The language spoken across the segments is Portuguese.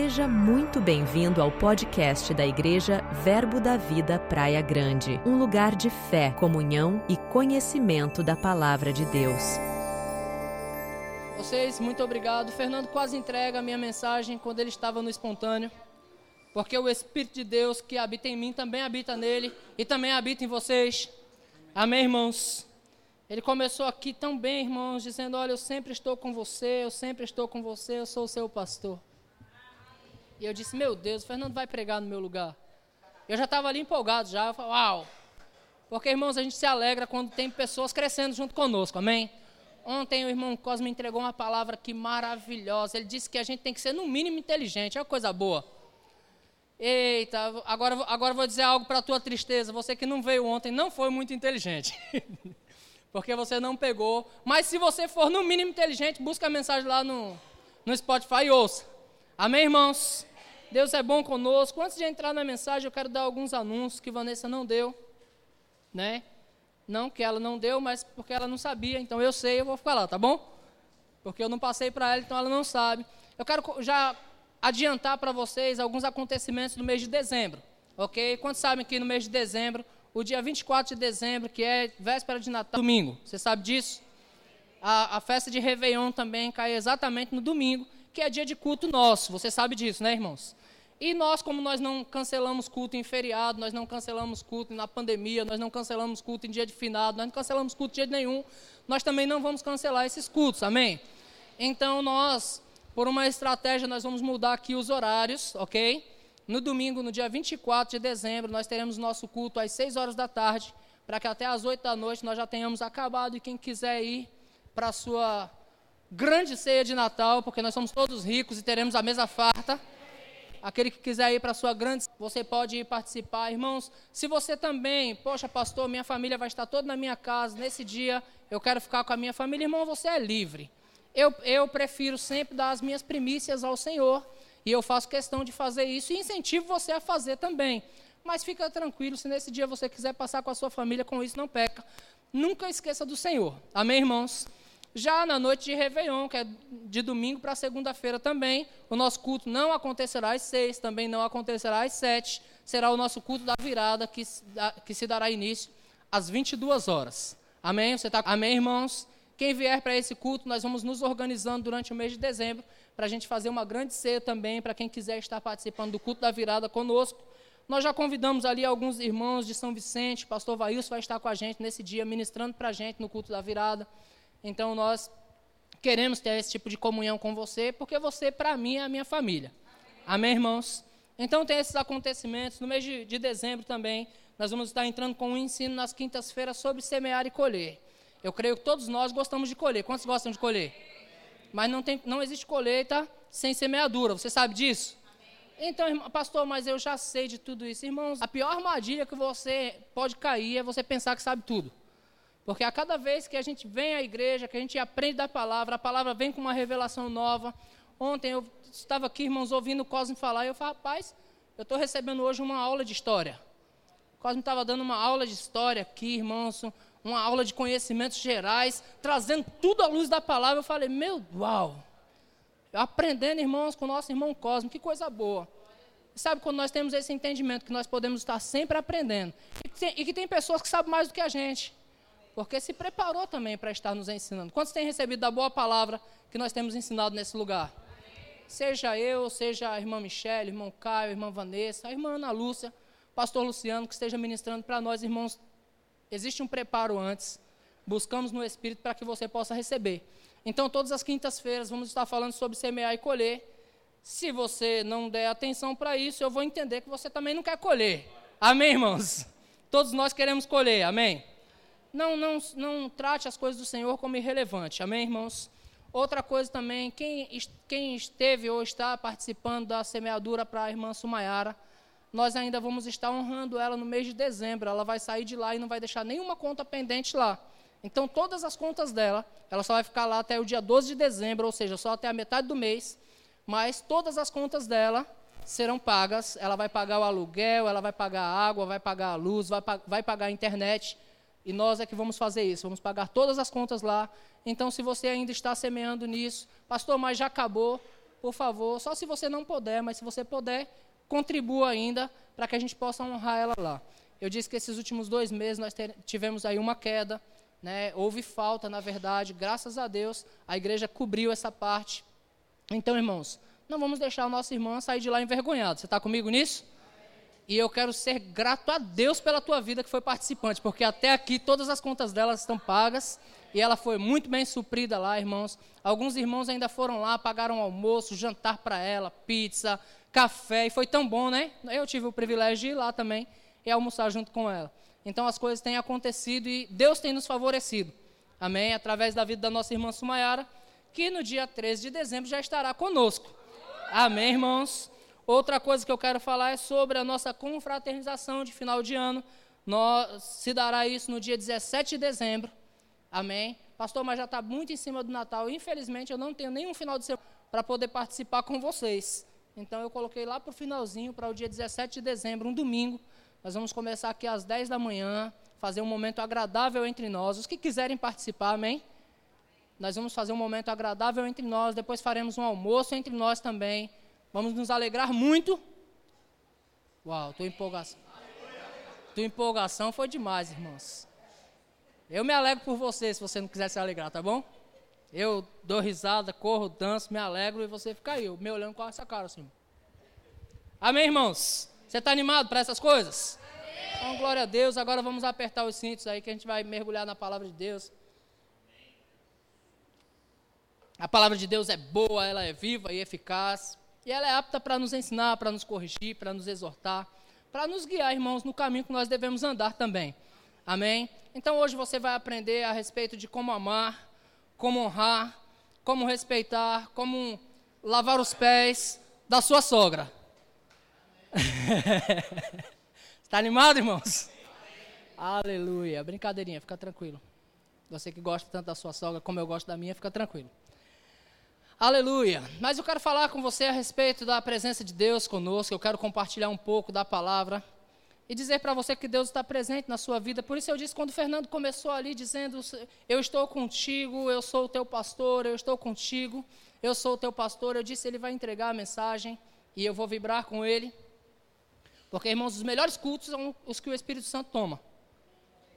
Seja muito bem-vindo ao podcast da Igreja Verbo da Vida Praia Grande, um lugar de fé, comunhão e conhecimento da palavra de Deus. Vocês, muito obrigado. Fernando quase entrega a minha mensagem quando ele estava no espontâneo, porque o Espírito de Deus que habita em mim também habita nele e também habita em vocês. Amém, irmãos? Ele começou aqui tão bem, irmãos, dizendo: Olha, eu sempre estou com você, eu sempre estou com você, eu sou o seu pastor. E eu disse, meu Deus, o Fernando vai pregar no meu lugar. Eu já estava ali empolgado já, eu falei, uau. Porque, irmãos, a gente se alegra quando tem pessoas crescendo junto conosco, amém? Ontem o irmão Cosme entregou uma palavra que maravilhosa. Ele disse que a gente tem que ser no mínimo inteligente, é uma coisa boa. Eita, agora, agora vou dizer algo para a tua tristeza. Você que não veio ontem não foi muito inteligente. Porque você não pegou. Mas se você for no mínimo inteligente, busca a mensagem lá no, no Spotify e ouça. Amém, irmãos? Deus é bom conosco. Antes de entrar na mensagem, eu quero dar alguns anúncios que Vanessa não deu, né? Não que ela não deu, mas porque ela não sabia. Então eu sei, eu vou ficar lá, tá bom? Porque eu não passei para ela, então ela não sabe. Eu quero já adiantar para vocês alguns acontecimentos do mês de dezembro, ok? Quantos sabem que no mês de dezembro, o dia 24 de dezembro, que é véspera de Natal, domingo, você sabe disso? A, a festa de Réveillon também cai exatamente no domingo, que é dia de culto nosso. Você sabe disso, né, irmãos? E nós, como nós não cancelamos culto em feriado, nós não cancelamos culto na pandemia, nós não cancelamos culto em dia de finado, nós não cancelamos culto dia nenhum, nós também não vamos cancelar esses cultos, amém? Então nós, por uma estratégia, nós vamos mudar aqui os horários, ok? No domingo, no dia 24 de dezembro, nós teremos nosso culto às 6 horas da tarde, para que até às 8 da noite nós já tenhamos acabado e quem quiser ir para a sua grande ceia de Natal, porque nós somos todos ricos e teremos a mesa farta. Aquele que quiser ir para a sua grande, você pode ir participar. Irmãos, se você também, poxa, pastor, minha família vai estar toda na minha casa, nesse dia eu quero ficar com a minha família, irmão, você é livre. Eu, eu prefiro sempre dar as minhas primícias ao Senhor, e eu faço questão de fazer isso, e incentivo você a fazer também. Mas fica tranquilo, se nesse dia você quiser passar com a sua família, com isso não peca. Nunca esqueça do Senhor. Amém, irmãos? Já na noite de Réveillon, que é de domingo para segunda-feira também, o nosso culto não acontecerá às seis, também não acontecerá às sete, será o nosso culto da virada, que, que se dará início às 22 horas. Amém? Você tá... Amém, irmãos? Quem vier para esse culto, nós vamos nos organizando durante o mês de dezembro, para a gente fazer uma grande ceia também, para quem quiser estar participando do culto da virada conosco. Nós já convidamos ali alguns irmãos de São Vicente, pastor Vailson vai estar com a gente nesse dia, ministrando para a gente no culto da virada. Então nós queremos ter esse tipo de comunhão com você, porque você, para mim, é a minha família. Amém, irmãos? Então tem esses acontecimentos. No mês de, de dezembro também, nós vamos estar entrando com um ensino nas quintas-feiras sobre semear e colher. Eu creio que todos nós gostamos de colher. Quantos gostam de colher? Mas não, tem, não existe colheita sem semeadura. Você sabe disso? Então, irmão, pastor, mas eu já sei de tudo isso. Irmãos, a pior armadilha que você pode cair é você pensar que sabe tudo. Porque a cada vez que a gente vem à igreja, que a gente aprende da palavra, a palavra vem com uma revelação nova. Ontem eu estava aqui, irmãos, ouvindo o Cosme falar, e eu falei, rapaz, eu estou recebendo hoje uma aula de história. O Cosme estava dando uma aula de história aqui, irmãos, uma aula de conhecimentos gerais, trazendo tudo à luz da palavra. Eu falei, meu, uau! Aprendendo, irmãos, com o nosso irmão Cosme, que coisa boa. Sabe quando nós temos esse entendimento que nós podemos estar sempre aprendendo e que tem, e que tem pessoas que sabem mais do que a gente porque se preparou também para estar nos ensinando. Quantos têm recebido da boa palavra que nós temos ensinado nesse lugar? Seja eu, seja a irmã Michelle, irmão Caio, irmã Vanessa, a irmã Ana Lúcia, pastor Luciano, que esteja ministrando para nós, irmãos. Existe um preparo antes, buscamos no Espírito para que você possa receber. Então, todas as quintas-feiras, vamos estar falando sobre semear e colher. Se você não der atenção para isso, eu vou entender que você também não quer colher. Amém, irmãos? Todos nós queremos colher, amém? Não, não, não trate as coisas do Senhor como irrelevante. Amém, irmãos? Outra coisa também, quem, quem esteve ou está participando da semeadura para a irmã Sumayara, nós ainda vamos estar honrando ela no mês de dezembro. Ela vai sair de lá e não vai deixar nenhuma conta pendente lá. Então, todas as contas dela, ela só vai ficar lá até o dia 12 de dezembro, ou seja, só até a metade do mês. Mas todas as contas dela serão pagas. Ela vai pagar o aluguel, ela vai pagar a água, vai pagar a luz, vai, vai pagar a internet e nós é que vamos fazer isso, vamos pagar todas as contas lá. Então, se você ainda está semeando nisso, pastor, mas já acabou. por favor, só se você não puder, mas se você puder, contribua ainda para que a gente possa honrar ela lá. Eu disse que esses últimos dois meses nós tivemos aí uma queda, né? houve falta, na verdade, graças a Deus, a igreja cobriu essa parte. Então, irmãos, não vamos deixar a nossa irmã sair de lá envergonhada. Você está comigo nisso? E eu quero ser grato a Deus pela tua vida que foi participante, porque até aqui todas as contas dela estão pagas e ela foi muito bem suprida lá, irmãos. Alguns irmãos ainda foram lá, pagaram almoço, jantar para ela, pizza, café, e foi tão bom, né? Eu tive o privilégio de ir lá também e almoçar junto com ela. Então as coisas têm acontecido e Deus tem nos favorecido. Amém? Através da vida da nossa irmã Sumayara, que no dia 13 de dezembro já estará conosco. Amém, irmãos? Outra coisa que eu quero falar é sobre a nossa confraternização de final de ano. Nós, se dará isso no dia 17 de dezembro. Amém? Pastor, mas já está muito em cima do Natal. Infelizmente, eu não tenho nenhum final de semana para poder participar com vocês. Então, eu coloquei lá para o finalzinho, para o dia 17 de dezembro, um domingo. Nós vamos começar aqui às 10 da manhã, fazer um momento agradável entre nós. Os que quiserem participar, amém? Nós vamos fazer um momento agradável entre nós, depois faremos um almoço entre nós também. Vamos nos alegrar muito. Uau, tua empolgação. Tua empolgação foi demais, irmãos. Eu me alegro por você, se você não quiser se alegrar, tá bom? Eu dou risada, corro, danço, me alegro e você fica aí, me olhando com essa cara assim. Amém, irmãos? Você está animado para essas coisas? Então, glória a Deus. Agora vamos apertar os cintos aí que a gente vai mergulhar na palavra de Deus. A palavra de Deus é boa, ela é viva e eficaz. E ela é apta para nos ensinar, para nos corrigir, para nos exortar, para nos guiar, irmãos, no caminho que nós devemos andar também. Amém? Então hoje você vai aprender a respeito de como amar, como honrar, como respeitar, como lavar os pés da sua sogra. Está animado, irmãos? Aleluia. Brincadeirinha, fica tranquilo. Você que gosta tanto da sua sogra como eu gosto da minha, fica tranquilo. Aleluia. Mas eu quero falar com você a respeito da presença de Deus conosco. Eu quero compartilhar um pouco da palavra e dizer para você que Deus está presente na sua vida. Por isso eu disse quando o Fernando começou ali dizendo: Eu estou contigo, eu sou o teu pastor, eu estou contigo, eu sou o teu pastor. Eu disse: Ele vai entregar a mensagem e eu vou vibrar com ele. Porque, irmãos, os melhores cultos são os que o Espírito Santo toma.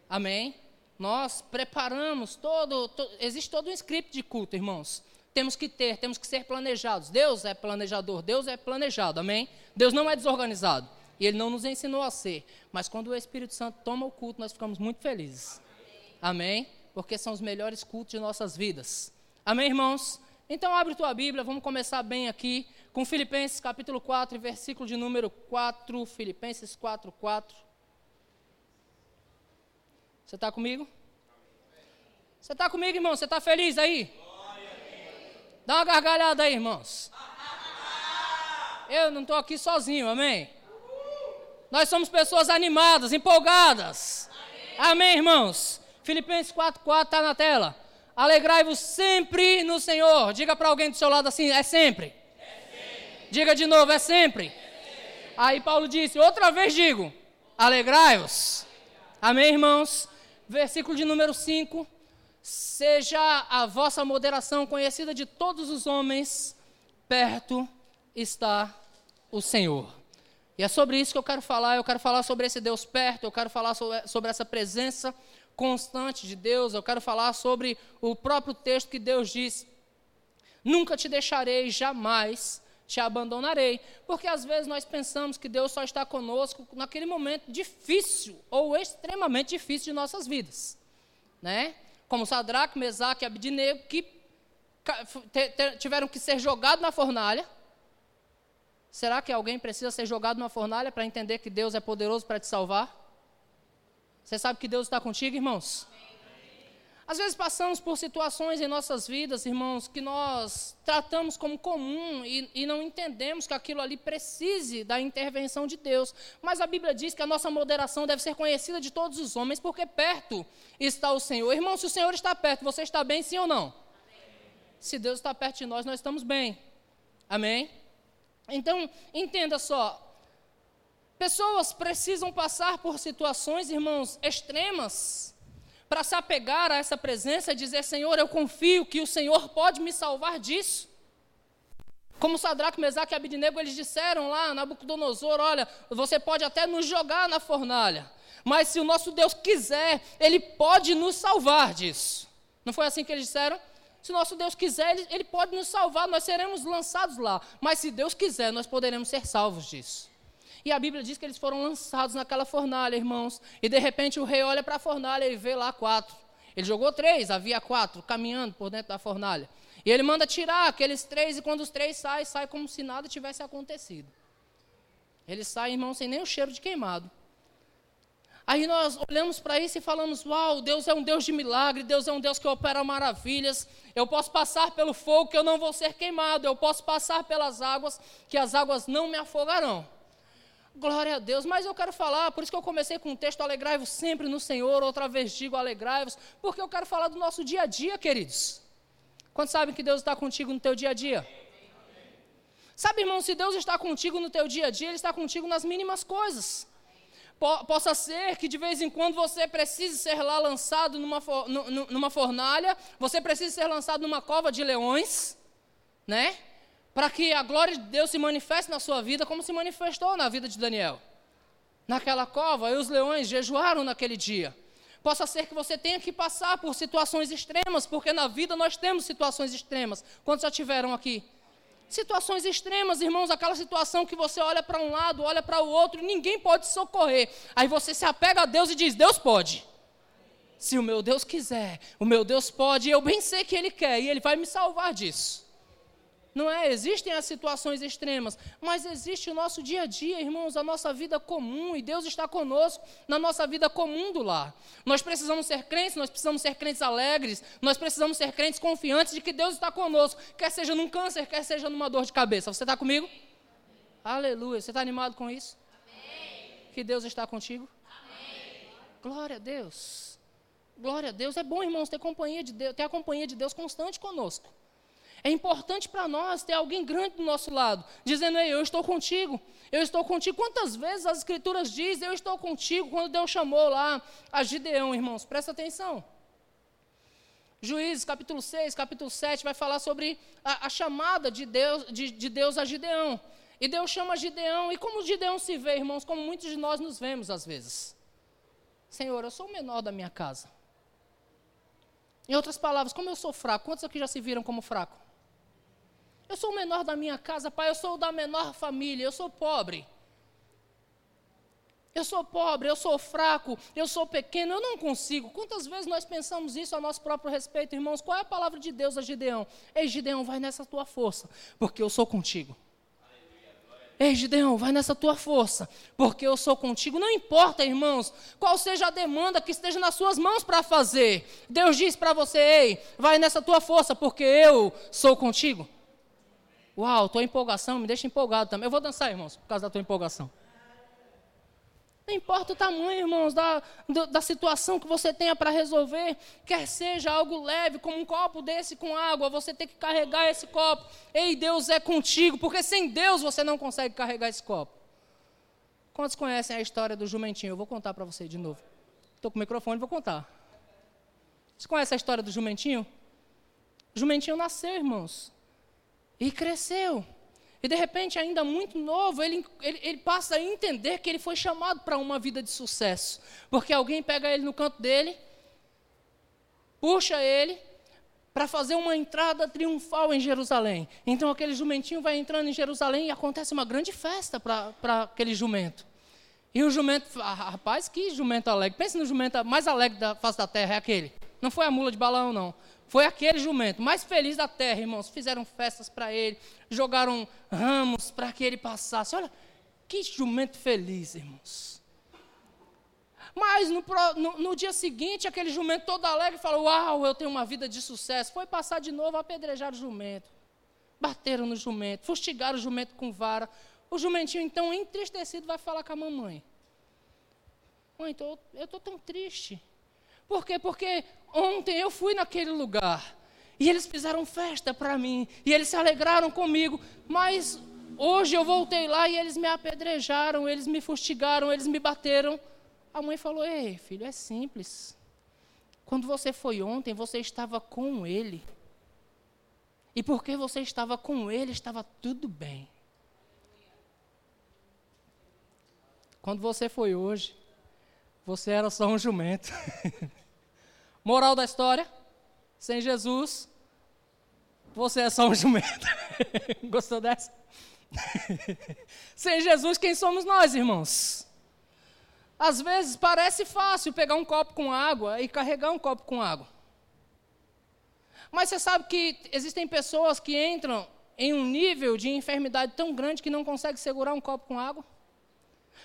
Amém? Nós preparamos todo, to, existe todo um script de culto, irmãos. Temos que ter, temos que ser planejados. Deus é planejador, Deus é planejado, amém? Deus não é desorganizado. E ele não nos ensinou a ser. Mas quando o Espírito Santo toma o culto, nós ficamos muito felizes. Amém? Porque são os melhores cultos de nossas vidas. Amém, irmãos? Então abre tua Bíblia, vamos começar bem aqui com Filipenses capítulo 4, versículo de número 4. Filipenses 4, 4. Você está comigo? Você está comigo, irmão? Você está feliz aí? Dá uma gargalhada aí, irmãos. Eu não estou aqui sozinho, amém? Nós somos pessoas animadas, empolgadas. Amém, irmãos? Filipenses 4,4 está na tela. Alegrai-vos sempre no Senhor. Diga para alguém do seu lado assim: é sempre. é sempre. Diga de novo: é sempre. é sempre. Aí Paulo disse: outra vez digo: alegrai-vos. Amém, irmãos? Versículo de número 5. Seja a vossa moderação conhecida de todos os homens, perto está o Senhor. E é sobre isso que eu quero falar. Eu quero falar sobre esse Deus perto, eu quero falar sobre, essa presença constante de Deus, eu quero falar sobre o próprio texto que Deus diz: Nunca te deixarei, jamais te abandonarei. Porque às vezes nós pensamos que Deus só está conosco naquele momento difícil ou extremamente difícil de nossas vidas. Né? Como Sadraque, Mesaque e Abdinego, que tiveram que ser jogados na fornalha Será que alguém precisa ser jogado numa fornalha para entender que Deus é poderoso para te salvar? Você sabe que Deus está contigo, irmãos? Às vezes passamos por situações em nossas vidas, irmãos, que nós tratamos como comum e, e, não entendemos que aquilo ali precise da intervenção de Deus. Mas a Bíblia diz que a nossa moderação deve ser conhecida de todos os homens, porque perto está o Senhor. Irmão, se o Senhor está perto, você está bem, sim ou não? Amém. Se Deus está perto de nós, nós estamos bem. Amém? Então, entenda só. Pessoas precisam passar por situações, irmãos, extremas, para se apegar a essa presença e dizer: Senhor, eu confio que o Senhor pode me salvar disso. Como Sadraque, Mesaque e Abidnego, eles disseram lá, Nabucodonosor, olha, você pode até nos jogar na fornalha, mas se o nosso Deus quiser, Ele pode nos salvar disso. Não foi assim que eles disseram? Se o nosso Deus quiser, ele, ele pode nos salvar, nós seremos lançados lá. Mas se Deus quiser, nós poderemos ser salvos disso. E a Bíblia diz que eles foram lançados naquela fornalha, irmãos. E de repente o rei olha para a fornalha e vê lá quatro. Ele jogou três, havia quatro, caminhando por dentro da fornalha. E ele manda tirar aqueles três, e quando os três saem, sai como se nada tivesse acontecido. Ele sai, irmão, sem nem o cheiro de queimado. Aí nós olhamos para isso e falamos: Uau, Deus é um Deus de milagre, Deus é um Deus que opera maravilhas. Eu posso passar pelo fogo que eu não vou ser queimado, eu posso passar pelas águas que as águas não me afogarão. Glória a Deus, mas eu quero falar, por isso que eu comecei com o texto Alegrai-vos sempre no Senhor, outra vez digo Alegrai-vos, porque eu quero falar do nosso dia a dia, queridos. Quantos sabem que Deus está contigo no teu dia a dia? Sabe, irmão, se Deus está contigo no teu dia a dia, Ele está contigo nas mínimas coisas. Possa ser que de vez em quando você precise ser lá lançado numa, numa fornalha, você precise ser lançado numa cova de leões, né? Para que a glória de Deus se manifeste na sua vida, como se manifestou na vida de Daniel. Naquela cova, e os leões jejuaram naquele dia. Possa ser que você tenha que passar por situações extremas, porque na vida nós temos situações extremas. Quantos já tiveram aqui? Situações extremas, irmãos, aquela situação que você olha para um lado, olha para o outro, ninguém pode socorrer. Aí você se apega a Deus e diz: Deus pode. Se o meu Deus quiser, o meu Deus pode, eu bem sei que Ele quer, e Ele vai me salvar disso. Não é? Existem as situações extremas, mas existe o nosso dia a dia, irmãos, a nossa vida comum, e Deus está conosco na nossa vida comum do lar. Nós precisamos ser crentes, nós precisamos ser crentes alegres, nós precisamos ser crentes confiantes de que Deus está conosco, quer seja num câncer, quer seja numa dor de cabeça. Você está comigo? Aleluia. Você está animado com isso? Amém. Que Deus está contigo? Amém. Glória a Deus. Glória a Deus. É bom, irmãos, ter companhia de Deus, ter a companhia de Deus constante conosco. É importante para nós ter alguém grande do nosso lado, dizendo: Ei, eu estou contigo, eu estou contigo. Quantas vezes as Escrituras dizem: Eu estou contigo, quando Deus chamou lá a Gideão, irmãos? Presta atenção. Juízes, capítulo 6, capítulo 7, vai falar sobre a, a chamada de Deus, de, de Deus a Gideão. E Deus chama Gideão, e como Gideão se vê, irmãos, como muitos de nós nos vemos às vezes. Senhor, eu sou o menor da minha casa. Em outras palavras, como eu sou fraco, quantos aqui já se viram como fraco? Eu sou o menor da minha casa, pai, eu sou da menor família, eu sou pobre. Eu sou pobre, eu sou fraco, eu sou pequeno, eu não consigo. Quantas vezes nós pensamos isso a nosso próprio respeito, irmãos? Qual é a palavra de Deus a Gideão? Ei, Gideão, vai nessa tua força, porque eu sou contigo. Ei, Gideão, vai nessa tua força, porque eu sou contigo. Não importa, irmãos, qual seja a demanda que esteja nas suas mãos para fazer. Deus diz para você: ei, vai nessa tua força, porque eu sou contigo. Uau, tua empolgação me deixa empolgado também. Eu vou dançar, irmãos, por causa da tua empolgação. Não importa o tamanho, irmãos, da, da situação que você tenha para resolver, quer seja algo leve, como um copo desse com água, você tem que carregar esse copo. Ei, Deus é contigo, porque sem Deus você não consegue carregar esse copo. Quantos conhecem a história do jumentinho? Eu vou contar para você de novo. Estou com o microfone, vou contar. Você conhece a história do jumentinho? O jumentinho nasceu, irmãos. E cresceu. E de repente, ainda muito novo, ele, ele, ele passa a entender que ele foi chamado para uma vida de sucesso. Porque alguém pega ele no canto dele, puxa ele para fazer uma entrada triunfal em Jerusalém. Então aquele jumentinho vai entrando em Jerusalém e acontece uma grande festa para aquele jumento. E o jumento, ah, rapaz, que jumento alegre. Pense no jumento mais alegre da face da terra, é aquele. Não foi a mula de balão, não. Foi aquele jumento mais feliz da terra, irmãos. Fizeram festas para ele, jogaram ramos para que ele passasse. Olha, que jumento feliz, irmãos. Mas no, no, no, dia seguinte, aquele jumento todo alegre falou: Uau, eu tenho uma vida de sucesso. Foi passar de novo apedrejar o jumento. Bateram no jumento, fustigaram o jumento com vara. O jumentinho, então, entristecido, vai falar com a mamãe: Mãe, tô, eu estou tão triste. Por quê? Porque ontem eu fui naquele lugar e eles fizeram festa para mim e eles se alegraram comigo, mas hoje eu voltei lá e eles me apedrejaram, eles me fustigaram, eles me bateram. A mãe falou: Ei, filho, é simples. Quando você foi ontem, você estava com ele. E porque você estava com ele, estava tudo bem. Quando você foi hoje, você era só um jumento. Moral da história: sem Jesus, você é só um jumento. Gostou dessa? sem Jesus, quem somos nós, irmãos? Às vezes parece fácil pegar um copo com água e carregar um copo com água. Mas você sabe que existem pessoas que entram em um nível de enfermidade tão grande que não conseguem segurar um copo com água?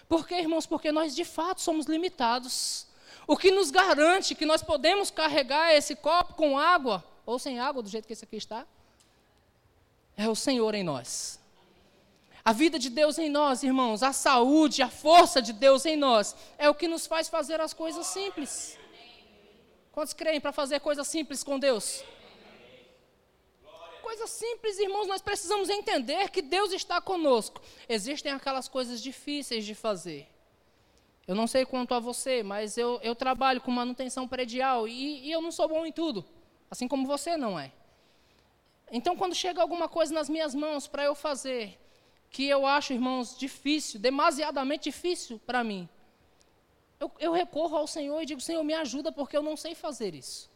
Por quê, irmãos? Porque nós de fato somos limitados. O que nos garante que nós podemos carregar esse copo com água, ou sem água, do jeito que esse aqui está, é o Senhor em nós. A vida de Deus em nós, irmãos, a saúde, a força de Deus em nós, é o que nos faz fazer as coisas simples. Quantos creem para fazer coisas simples com Deus? coisa simples, irmãos, nós precisamos entender que Deus está conosco. Existem aquelas coisas difíceis de fazer. Eu não sei quanto a você, mas eu, eu trabalho com manutenção predial e, e eu não sou bom em tudo, assim como você não é. Então, quando chega alguma coisa nas minhas mãos para eu fazer, que eu acho, irmãos, difícil, demasiadamente difícil para mim, eu, eu recorro ao Senhor e digo: Senhor, me ajuda, porque eu não sei fazer isso.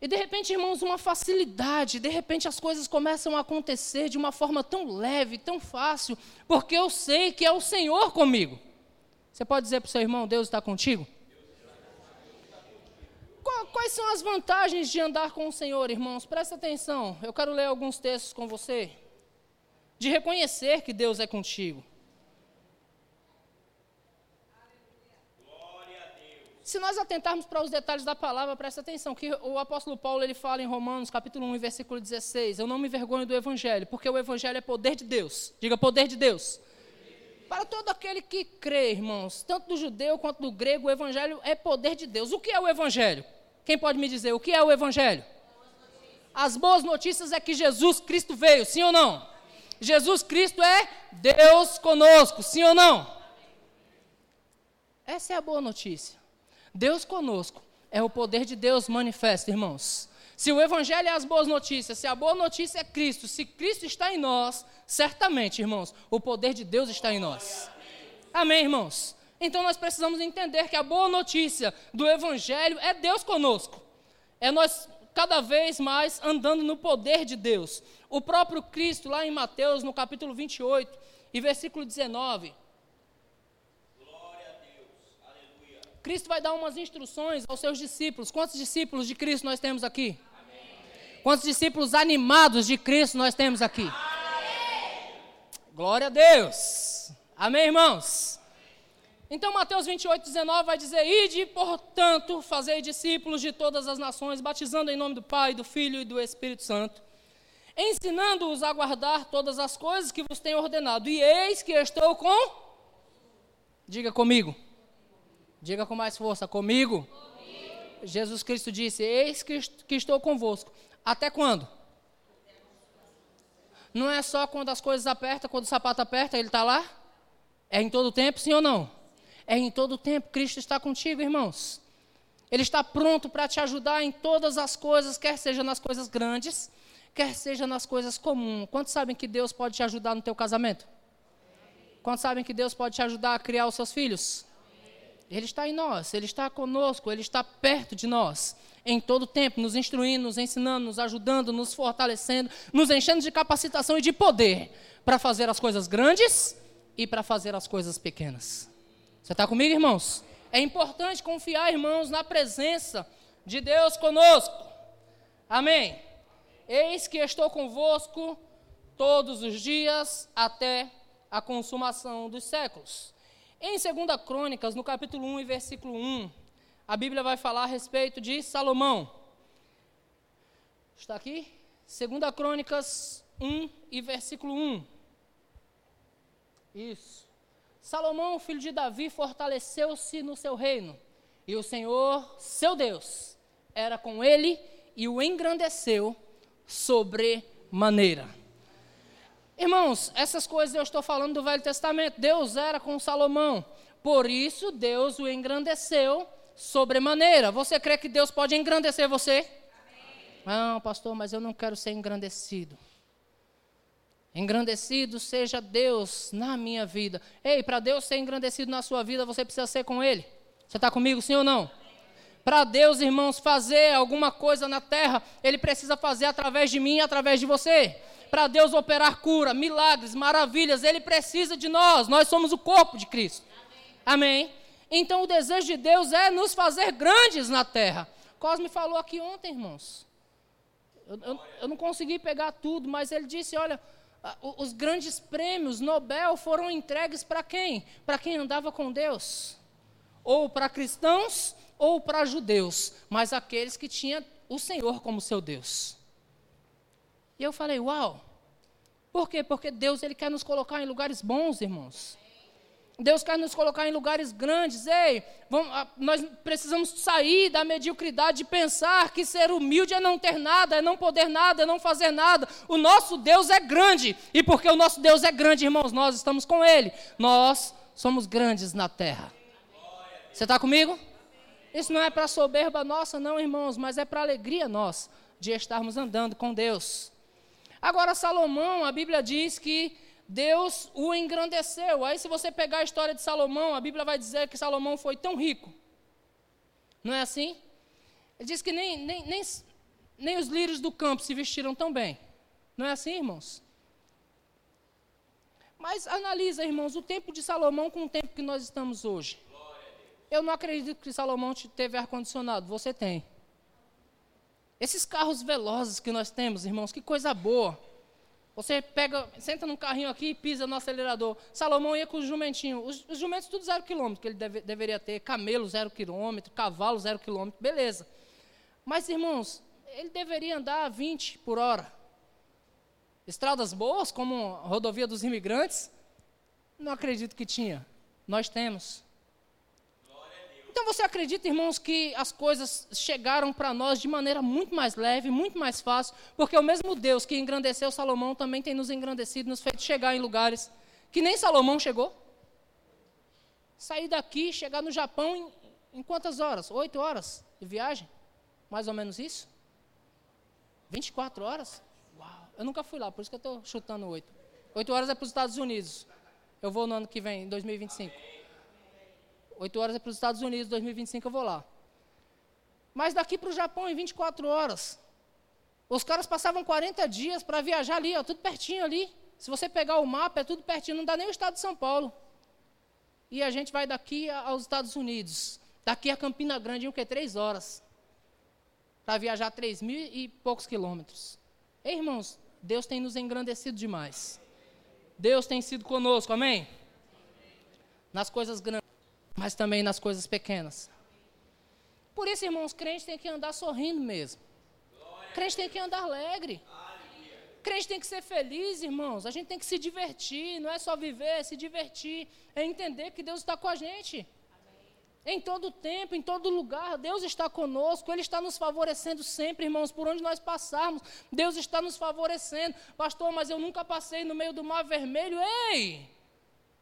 E de repente, irmãos, uma facilidade, de repente as coisas começam a acontecer de uma forma tão leve, tão fácil, porque eu sei que é o Senhor comigo. Você pode dizer para o seu irmão: Deus está contigo? Quais são as vantagens de andar com o Senhor, irmãos? Presta atenção, eu quero ler alguns textos com você. De reconhecer que Deus é contigo. Se nós atentarmos para os detalhes da palavra, presta atenção, que o apóstolo Paulo ele fala em Romanos, capítulo 1, versículo 16, eu não me vergonho do evangelho, porque o evangelho é poder de Deus. Diga poder de Deus. Para todo aquele que crê, irmãos, tanto do judeu quanto do grego, o evangelho é poder de Deus. O que é o evangelho? Quem pode me dizer o que é o evangelho? As boas notícias é que Jesus Cristo veio, sim ou não? Jesus Cristo é Deus conosco, sim ou não? Essa é a boa notícia. Deus conosco é o poder de Deus manifesto, irmãos. Se o Evangelho é as boas notícias, se a boa notícia é Cristo, se Cristo está em nós, certamente, irmãos, o poder de Deus está em nós. Amém, irmãos? Então nós precisamos entender que a boa notícia do Evangelho é Deus conosco. É nós cada vez mais andando no poder de Deus. O próprio Cristo, lá em Mateus, no capítulo 28 e versículo 19, Cristo vai dar umas instruções aos seus discípulos. Quantos discípulos de Cristo nós temos aqui? Amém. Quantos discípulos animados de Cristo nós temos aqui? Amém. Glória a Deus. Amém, irmãos? Então, Mateus 28, 19 vai dizer: Ide, portanto, fazei discípulos de todas as nações, batizando em nome do Pai, do Filho e do Espírito Santo, ensinando-os a guardar todas as coisas que vos tenho ordenado. E eis que estou com. Diga comigo Diga com mais força, comigo. comigo. Jesus Cristo disse: Eis que, estou convosco. Até quando? Não é só quando as coisas apertam, quando o sapato aperta, ele está lá? É em todo tempo, sim ou não? É em todo tempo. Cristo está contigo, irmãos. Ele está pronto para te ajudar em todas as coisas, quer seja nas coisas grandes, quer seja nas coisas comuns. Quantos sabem que Deus pode te ajudar no teu casamento? Quantos sabem que Deus pode te ajudar a criar os seus filhos? Ele está em nós, Ele está conosco, Ele está perto de nós, em todo tempo, nos instruindo, nos ensinando, nos ajudando, nos fortalecendo, nos enchendo de capacitação e de poder para fazer as coisas grandes e para fazer as coisas pequenas. Você está comigo, irmãos? É importante confiar, irmãos, na presença de Deus conosco. Amém. Eis que estou convosco todos os dias até a consumação dos séculos. Em 2 Crônicas, no capítulo 1 e versículo 1, a Bíblia vai falar a respeito de Salomão. Está aqui? 2 Crônicas 1 e versículo 1. Isso. Salomão, filho de Davi, fortaleceu-se no seu reino, e o Senhor, seu Deus, era com ele e o engrandeceu sobremaneira. Irmãos, essas coisas eu estou falando do Velho Testamento. Deus era com Salomão. Por isso, Deus o engrandeceu sobremaneira. Você crê que Deus pode engrandecer você? Amém. Não, pastor, mas eu não quero ser engrandecido. Engrandecido seja Deus na minha vida. Ei, para Deus ser engrandecido na sua vida, você precisa ser com Ele. Você está comigo, sim ou não? Para Deus, irmãos, fazer alguma coisa na terra, Ele precisa fazer através de mim e através de você. Para Deus operar cura, milagres, maravilhas, Ele precisa de nós. Nós somos o corpo de Cristo. Amém? Amém? Então o desejo de Deus é nos fazer grandes na terra. Cosme falou aqui ontem, irmãos. Eu, eu, eu não consegui pegar tudo, mas ele disse: olha, os grandes prêmios Nobel foram entregues para quem? Para quem andava com Deus. Ou para cristãos, ou para judeus. Mas aqueles que tinham o Senhor como seu Deus. E eu falei: uau. Por quê? Porque Deus ele quer nos colocar em lugares bons, irmãos. Deus quer nos colocar em lugares grandes. Ei, vamos, nós precisamos sair da mediocridade de pensar que ser humilde é não ter nada, é não poder nada, é não fazer nada. O nosso Deus é grande. E porque o nosso Deus é grande, irmãos, nós estamos com Ele. Nós somos grandes na terra. Você está comigo? Isso não é para soberba nossa, não, irmãos, mas é para alegria nossa de estarmos andando com Deus. Agora, Salomão, a Bíblia diz que Deus o engrandeceu. Aí, se você pegar a história de Salomão, a Bíblia vai dizer que Salomão foi tão rico. Não é assim? Ele diz que nem, nem, nem, nem os lírios do campo se vestiram tão bem. Não é assim, irmãos? Mas analisa, irmãos, o tempo de Salomão com o tempo que nós estamos hoje. Eu não acredito que Salomão teve ar-condicionado. Você tem. Esses carros velozes que nós temos, irmãos, que coisa boa. Você pega, senta num carrinho aqui e pisa no acelerador. Salomão ia com os jumentinhos. Os, os jumentos tudo zero quilômetro que ele deve, deveria ter. Camelo zero quilômetro, cavalo zero quilômetro, beleza. Mas, irmãos, ele deveria andar a 20 por hora. Estradas boas, como a rodovia dos imigrantes, não acredito que tinha. Nós temos. Então você acredita, irmãos, que as coisas chegaram para nós de maneira muito mais leve, muito mais fácil, porque o mesmo Deus que engrandeceu Salomão também tem nos engrandecido, nos feito chegar em lugares que nem Salomão chegou. Sair daqui, chegar no Japão em, em quantas horas? Oito horas de viagem? Mais ou menos isso? 24 horas? Uau! Eu nunca fui lá, por isso que eu estou chutando oito. Oito horas é para os Estados Unidos. Eu vou no ano que vem, em 2025. Oito horas é para os Estados Unidos, 2025 eu vou lá. Mas daqui para o Japão em 24 horas. Os caras passavam 40 dias para viajar ali, ó, tudo pertinho ali. Se você pegar o mapa, é tudo pertinho, não dá nem o estado de São Paulo. E a gente vai daqui aos Estados Unidos. Daqui a Campina Grande em o quê? Três horas. Para viajar três mil e poucos quilômetros. Ei, irmãos, Deus tem nos engrandecido demais. Deus tem sido conosco, amém? Nas coisas grandes mas também nas coisas pequenas. Por isso, irmãos, crente tem que andar sorrindo mesmo. Crente tem que andar alegre. Crente tem que ser feliz, irmãos. A gente tem que se divertir. Não é só viver, é se divertir. É entender que Deus está com a gente. Em todo tempo, em todo lugar, Deus está conosco, Ele está nos favorecendo sempre, irmãos, por onde nós passarmos, Deus está nos favorecendo. Pastor, mas eu nunca passei no meio do mar vermelho. Ei!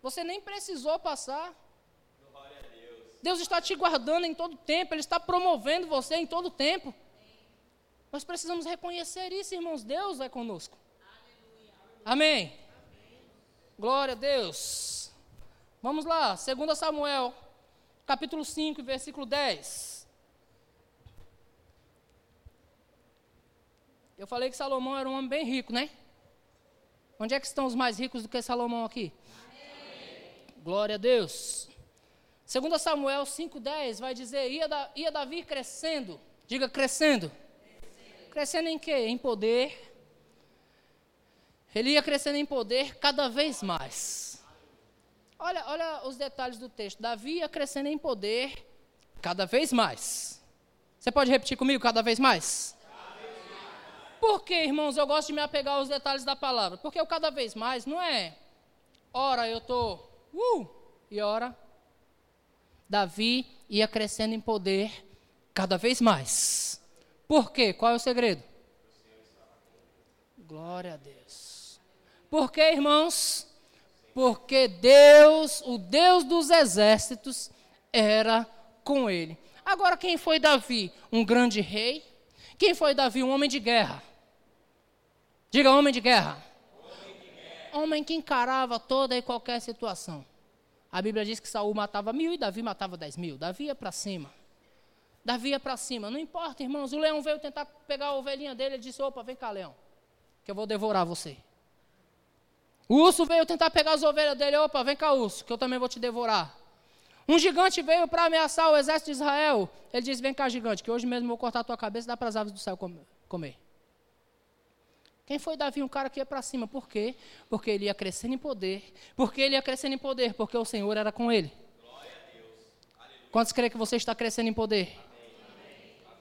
Você nem precisou passar. Deus está te guardando em todo tempo, Ele está promovendo você em todo tempo. Nós precisamos reconhecer isso, irmãos. Deus é conosco. Amém. Glória a Deus. Vamos lá, 2 Samuel, capítulo 5, versículo 10. Eu falei que Salomão era um homem bem rico, né? Onde é que estão os mais ricos do que Salomão aqui? Amém. Glória a Deus. Segundo Samuel 5,10 vai dizer, ia, da, ia Davi crescendo, diga crescendo. crescendo. Crescendo em quê? Em poder. Ele ia crescendo em poder cada vez mais. Olha, olha os detalhes do texto. Davi ia crescendo em poder cada vez mais. Você pode repetir comigo cada vez mais? Cada vez mais. Por que, irmãos, eu gosto de me apegar aos detalhes da palavra? Porque o cada vez mais não é, ora eu estou, uh, e ora Davi ia crescendo em poder cada vez mais. Por quê? Qual é o segredo? Glória a Deus. Por quê, irmãos? Porque Deus, o Deus dos exércitos, era com ele. Agora, quem foi Davi? Um grande rei? Quem foi Davi? Um homem de guerra. Diga homem de guerra. Homem, de guerra. homem que encarava toda e qualquer situação. A Bíblia diz que Saul matava mil e Davi matava dez mil. Davi ia para cima. Davi ia para cima. Não importa, irmãos. O leão veio tentar pegar a ovelhinha dele. Ele disse: opa, vem cá, leão, que eu vou devorar você. O urso veio tentar pegar as ovelhas dele. Opa, vem cá, urso, que eu também vou te devorar. Um gigante veio para ameaçar o exército de Israel. Ele disse: Vem cá, gigante, que hoje mesmo eu vou cortar a tua cabeça e dar para as aves do céu comer. Quem foi Davi? Um cara que ia para cima. Por quê? Porque ele ia crescendo em poder. Porque ele ia crescendo em poder? Porque o Senhor era com ele. Quantos creem que você está crescendo em poder?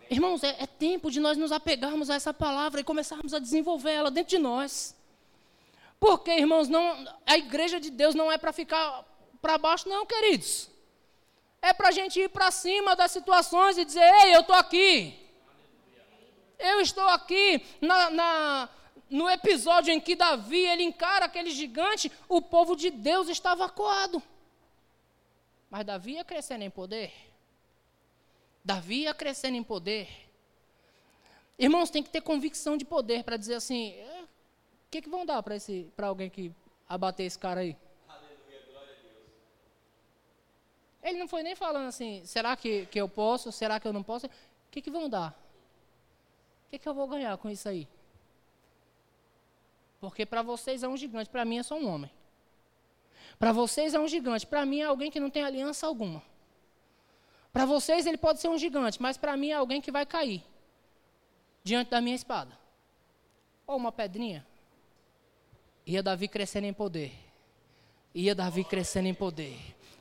Irmãos, é, é tempo de nós nos apegarmos a essa palavra e começarmos a desenvolvê-la dentro de nós. Porque, irmãos, não, a igreja de Deus não é para ficar para baixo, não, queridos. É para a gente ir para cima das situações e dizer: Ei, eu estou aqui. Eu estou aqui. Na, na, no episódio em que Davi ele encara aquele gigante, o povo de Deus estava acuado. Mas Davi ia crescendo em poder. Davi ia crescendo em poder. Irmãos, tem que ter convicção de poder para dizer assim: o é, que, que vão dar para alguém que abater esse cara aí? Ele não foi nem falando assim, será que, que eu posso, será que eu não posso? O que, que vão dar? O que, que eu vou ganhar com isso aí? Porque para vocês é um gigante, para mim é só um homem. Para vocês é um gigante, para mim é alguém que não tem aliança alguma. Para vocês ele pode ser um gigante, mas para mim é alguém que vai cair diante da minha espada. Ou uma pedrinha. Ia Davi crescendo em poder. Ia Davi crescendo em poder.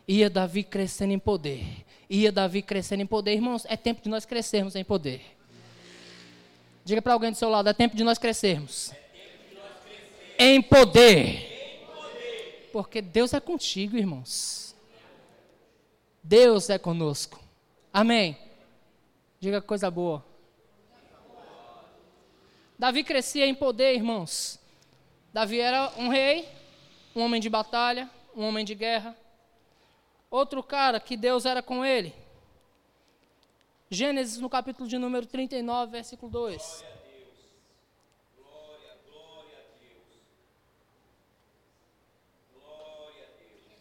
Ia Davi crescendo em poder. Ia Davi crescendo em poder. Irmãos, é tempo de nós crescermos em poder. Diga para alguém do seu lado: é tempo de nós crescermos. Em poder. Porque Deus é contigo, irmãos. Deus é conosco. Amém. Diga coisa boa. Davi crescia em poder, irmãos. Davi era um rei, um homem de batalha, um homem de guerra. Outro cara que Deus era com ele. Gênesis no capítulo de número 39, versículo 2. Glória, glória a Deus. Glória a Deus.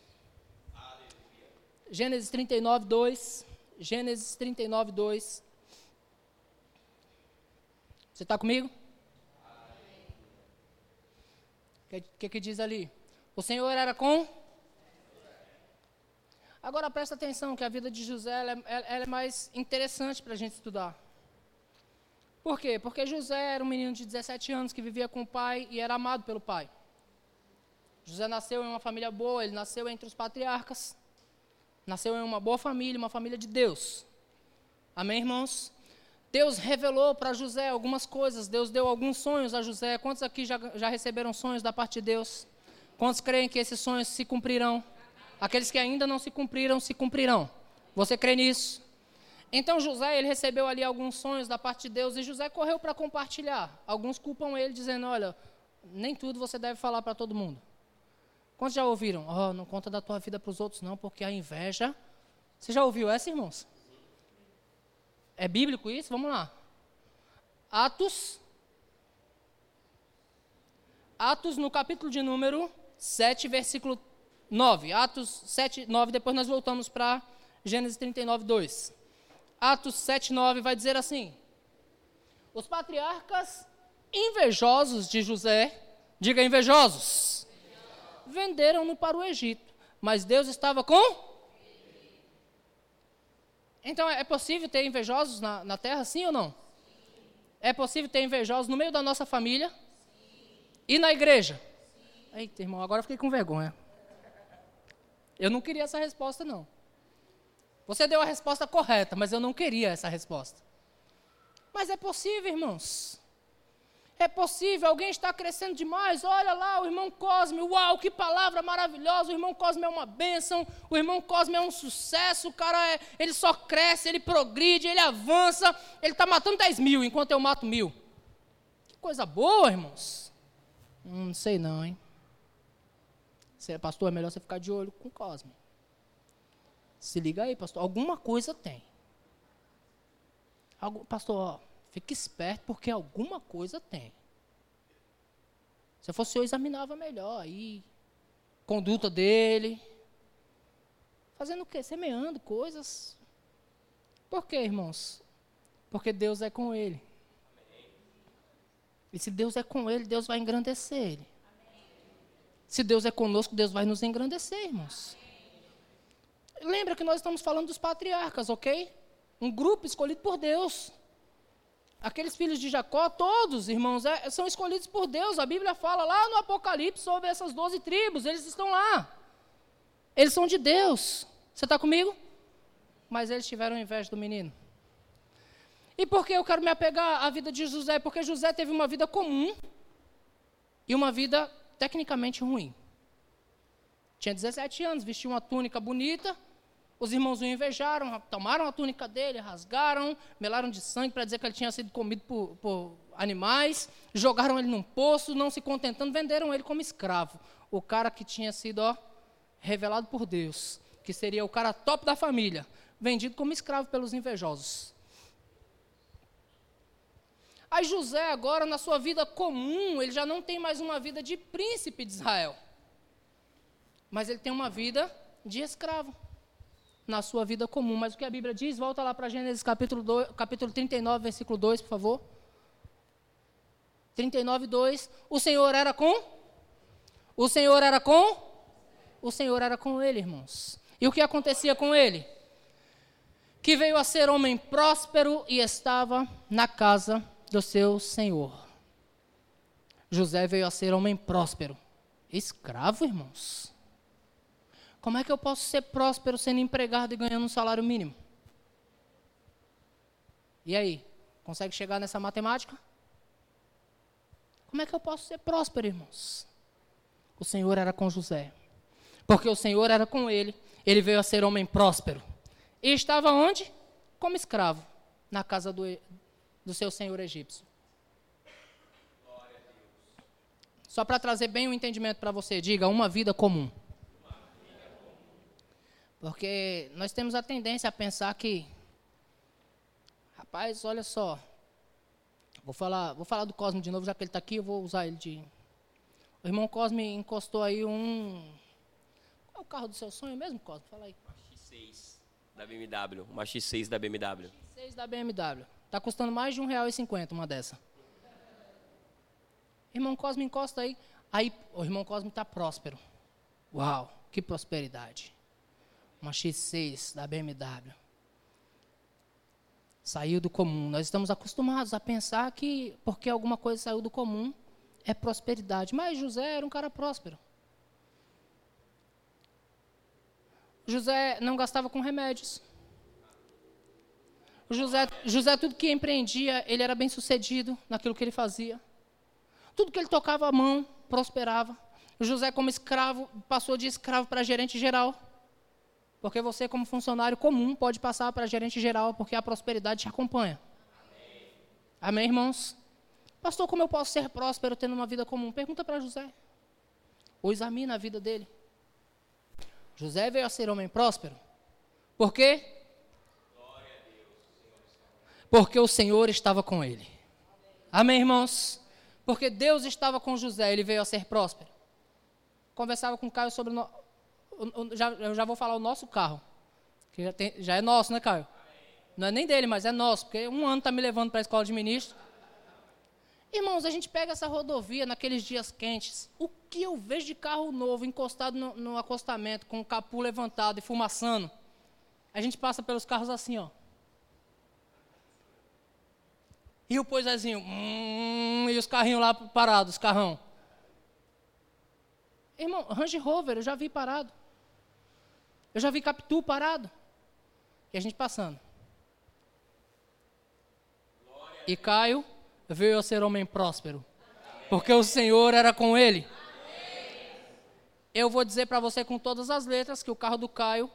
Aleluia. Gênesis 39, 2. Gênesis 39, 2. Você está comigo? O que, que diz ali? O Senhor era com Agora presta atenção que a vida de José ela é, ela é mais interessante para a gente estudar. Por quê? Porque José era um menino de 17 anos que vivia com o pai e era amado pelo pai. José nasceu em uma família boa, ele nasceu entre os patriarcas. Nasceu em uma boa família, uma família de Deus. Amém, irmãos? Deus revelou para José algumas coisas, Deus deu alguns sonhos a José. Quantos aqui já, já receberam sonhos da parte de Deus? Quantos creem que esses sonhos se cumprirão? Aqueles que ainda não se cumpriram, se cumprirão. Você crê nisso? Então José, ele recebeu ali alguns sonhos da parte de Deus e José correu para compartilhar. Alguns culpam ele dizendo, olha, nem tudo você deve falar para todo mundo. Quantos já ouviram? Oh, não conta da tua vida para os outros não, porque a inveja... Você já ouviu essa, irmãos? É bíblico isso? Vamos lá. Atos. Atos no capítulo de número 7, versículo 9. Atos 7, 9, depois nós voltamos para Gênesis 39, 2. Atos 7, 9 vai dizer assim: Os patriarcas invejosos de José, diga invejosos, venderam-no para o Egito, mas Deus estava com. Então é possível ter invejosos na, na terra, sim ou não? É possível ter invejosos no meio da nossa família e na igreja? Eita, irmão, agora fiquei com vergonha. Eu não queria essa resposta, não. Você deu a resposta correta, mas eu não queria essa resposta. Mas é possível, irmãos. É possível, alguém está crescendo demais. Olha lá, o irmão Cosme, uau, que palavra maravilhosa. O irmão Cosme é uma bênção. O irmão Cosme é um sucesso. O cara, é, ele só cresce, ele progride, ele avança. Ele está matando 10 mil enquanto eu mato mil. Que coisa boa, irmãos. Hum, não sei não, hein? Se é pastor, é melhor você ficar de olho com o Cosme. Se liga aí, pastor. Alguma coisa tem. Algo, pastor, ó, Fique esperto, porque alguma coisa tem. Se eu fosse eu, examinava melhor aí. Conduta dele. Fazendo o quê? Semeando coisas. Por quê, irmãos? Porque Deus é com ele. E se Deus é com ele, Deus vai engrandecer ele. Se Deus é conosco, Deus vai nos engrandecer, irmãos. Lembra que nós estamos falando dos patriarcas, ok? Um grupo escolhido por Deus. Aqueles filhos de Jacó, todos, irmãos, é, são escolhidos por Deus. A Bíblia fala lá no Apocalipse sobre essas doze tribos, eles estão lá. Eles são de Deus. Você está comigo? Mas eles tiveram inveja do menino. E por que eu quero me apegar à vida de José? Porque José teve uma vida comum e uma vida tecnicamente ruim. Tinha 17 anos, vestia uma túnica bonita, os irmãos o invejaram, tomaram a túnica dele, rasgaram, melaram de sangue para dizer que ele tinha sido comido por, por animais, jogaram ele num poço, não se contentando, venderam ele como escravo. O cara que tinha sido ó, revelado por Deus, que seria o cara top da família, vendido como escravo pelos invejosos. Aí José, agora, na sua vida comum, ele já não tem mais uma vida de príncipe de Israel. Mas ele tem uma vida de escravo na sua vida comum. Mas o que a Bíblia diz, volta lá para Gênesis capítulo, 2, capítulo 39, versículo 2, por favor. 39, 2. O Senhor era com? O Senhor era com? O Senhor era com ele, irmãos. E o que acontecia com ele? Que veio a ser homem próspero e estava na casa do seu senhor. José veio a ser homem próspero. Escravo, irmãos. Como é que eu posso ser próspero sendo empregado e ganhando um salário mínimo? E aí? Consegue chegar nessa matemática? Como é que eu posso ser próspero, irmãos? O Senhor era com José. Porque o Senhor era com ele. Ele veio a ser homem próspero. E estava onde? Como escravo. Na casa do, do seu senhor egípcio. Só para trazer bem o um entendimento para você, diga uma vida comum. Porque nós temos a tendência a pensar que, rapaz, olha só, vou falar, vou falar do Cosme de novo, já que ele está aqui, eu vou usar ele de. O irmão Cosme encostou aí um. Qual é o carro do seu sonho mesmo, Cosme? Fala aí. Uma X6 da BMW. Uma X6 da BMW. X6 da BMW. Está custando mais de R$1,50 uma dessa. Irmão Cosme encosta aí. Aí o irmão Cosme está próspero. Uau, que prosperidade. Uma X6 da BMW. Saiu do comum. Nós estamos acostumados a pensar que porque alguma coisa saiu do comum é prosperidade. Mas José era um cara próspero. José não gastava com remédios. José, José, tudo que empreendia, ele era bem sucedido naquilo que ele fazia. Tudo que ele tocava a mão, prosperava. José, como escravo, passou de escravo para gerente geral. Porque você, como funcionário comum, pode passar para gerente geral, porque a prosperidade te acompanha. Amém, Amém irmãos? Pastor, como eu posso ser próspero tendo uma vida comum? Pergunta para José. Ou examina a vida dele. José veio a ser homem próspero. Por quê? porque o Senhor estava com ele. Amém, irmãos? Porque Deus estava com José, ele veio a ser próspero. Conversava com o Caio sobre. Já, eu já vou falar o nosso carro. Que já, tem, já é nosso, né, Caio? Não é nem dele, mas é nosso, porque um ano está me levando para a escola de ministro. Irmãos, a gente pega essa rodovia naqueles dias quentes. O que eu vejo de carro novo encostado no, no acostamento, com o capu levantado e fumaçando? A gente passa pelos carros assim, ó. E o poisézinho, hum, e os carrinhos lá parados, carrão. Irmão, Range Rover, eu já vi parado. Eu já vi Capitu parado. E a gente passando. E Caio veio a ser homem próspero. Porque o Senhor era com ele. Eu vou dizer para você com todas as letras que o carro do Caio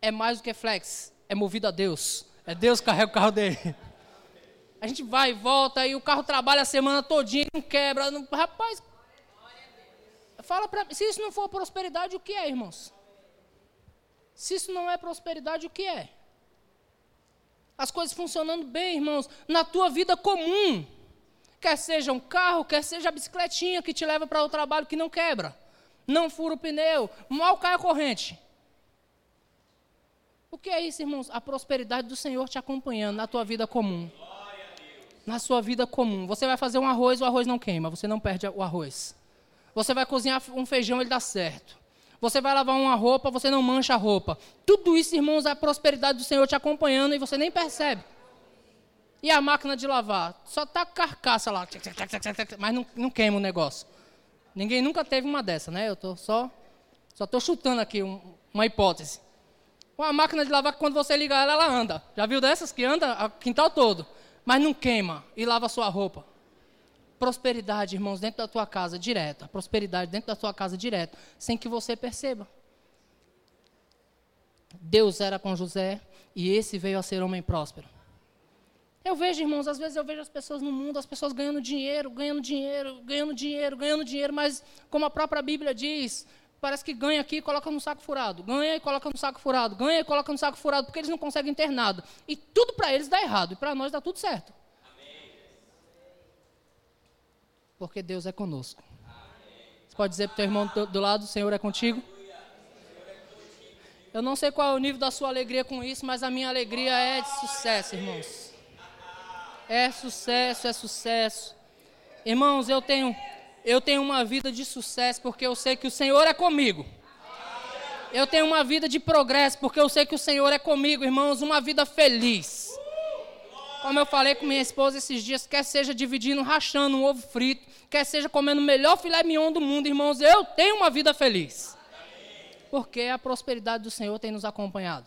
é mais do que flex. É movido a Deus. É Deus que carrega o carro dele. A gente vai e volta e o carro trabalha a semana todinha, não quebra. Não, rapaz, fala para mim, se isso não for prosperidade, o que é, irmãos? Se isso não é prosperidade, o que é? As coisas funcionando bem, irmãos, na tua vida comum. Quer seja um carro, quer seja a bicicletinha que te leva para o trabalho que não quebra, não fura o pneu, mal cai a corrente. O que é isso, irmãos? A prosperidade do Senhor te acompanhando na tua vida comum. Na sua vida comum. Você vai fazer um arroz, o arroz não queima, você não perde o arroz. Você vai cozinhar um feijão, ele dá certo. Você vai lavar uma roupa, você não mancha a roupa. Tudo isso, irmãos, é a prosperidade do Senhor te acompanhando e você nem percebe. E a máquina de lavar? Só tá carcaça lá, mas não, não queima o negócio. Ninguém nunca teve uma dessa, né? Eu tô só só estou chutando aqui um, uma hipótese. Uma máquina de lavar que quando você liga ela, ela anda. Já viu dessas que anda o quintal todo, mas não queima e lava a sua roupa. Prosperidade, irmãos, dentro da tua casa, direto. prosperidade dentro da tua casa, direto, sem que você perceba. Deus era com José e esse veio a ser homem próspero. Eu vejo, irmãos, às vezes eu vejo as pessoas no mundo, as pessoas ganhando dinheiro, ganhando dinheiro, ganhando dinheiro, ganhando dinheiro, mas como a própria Bíblia diz, parece que ganha aqui e coloca no saco furado, ganha e coloca no saco furado, ganha e coloca no saco furado, porque eles não conseguem ter nada. E tudo para eles dá errado, e para nós dá tudo certo. Porque Deus é conosco. Você pode dizer para o teu irmão do, do lado, o Senhor é contigo? Eu não sei qual é o nível da sua alegria com isso, mas a minha alegria é de sucesso, irmãos. É sucesso, é sucesso. Irmãos, eu tenho eu tenho uma vida de sucesso porque eu sei que o Senhor é comigo. Eu tenho uma vida de progresso porque eu sei que o Senhor é comigo, irmãos, uma vida feliz. Como eu falei com minha esposa esses dias, quer seja dividindo, rachando um ovo frito, quer seja comendo o melhor filé mignon do mundo, irmãos, eu tenho uma vida feliz. Porque a prosperidade do Senhor tem nos acompanhado.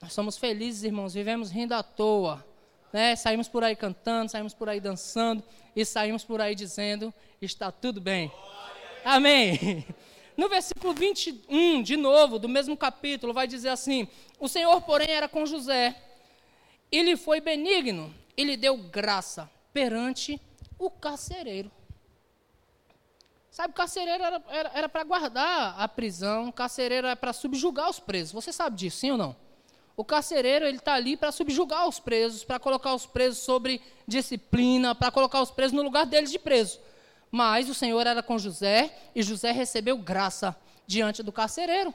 Nós somos felizes, irmãos, vivemos rindo à toa. Né? Saímos por aí cantando, saímos por aí dançando e saímos por aí dizendo: está tudo bem. Amém. No versículo 21, de novo, do mesmo capítulo, vai dizer assim: O Senhor, porém, era com José, ele foi benigno, ele deu graça perante o carcereiro. Sabe, o carcereiro era para guardar a prisão, o carcereiro era para subjugar os presos. Você sabe disso, sim ou não? O carcereiro ele está ali para subjugar os presos, para colocar os presos sobre disciplina, para colocar os presos no lugar deles de preso. Mas o Senhor era com José e José recebeu graça diante do carcereiro.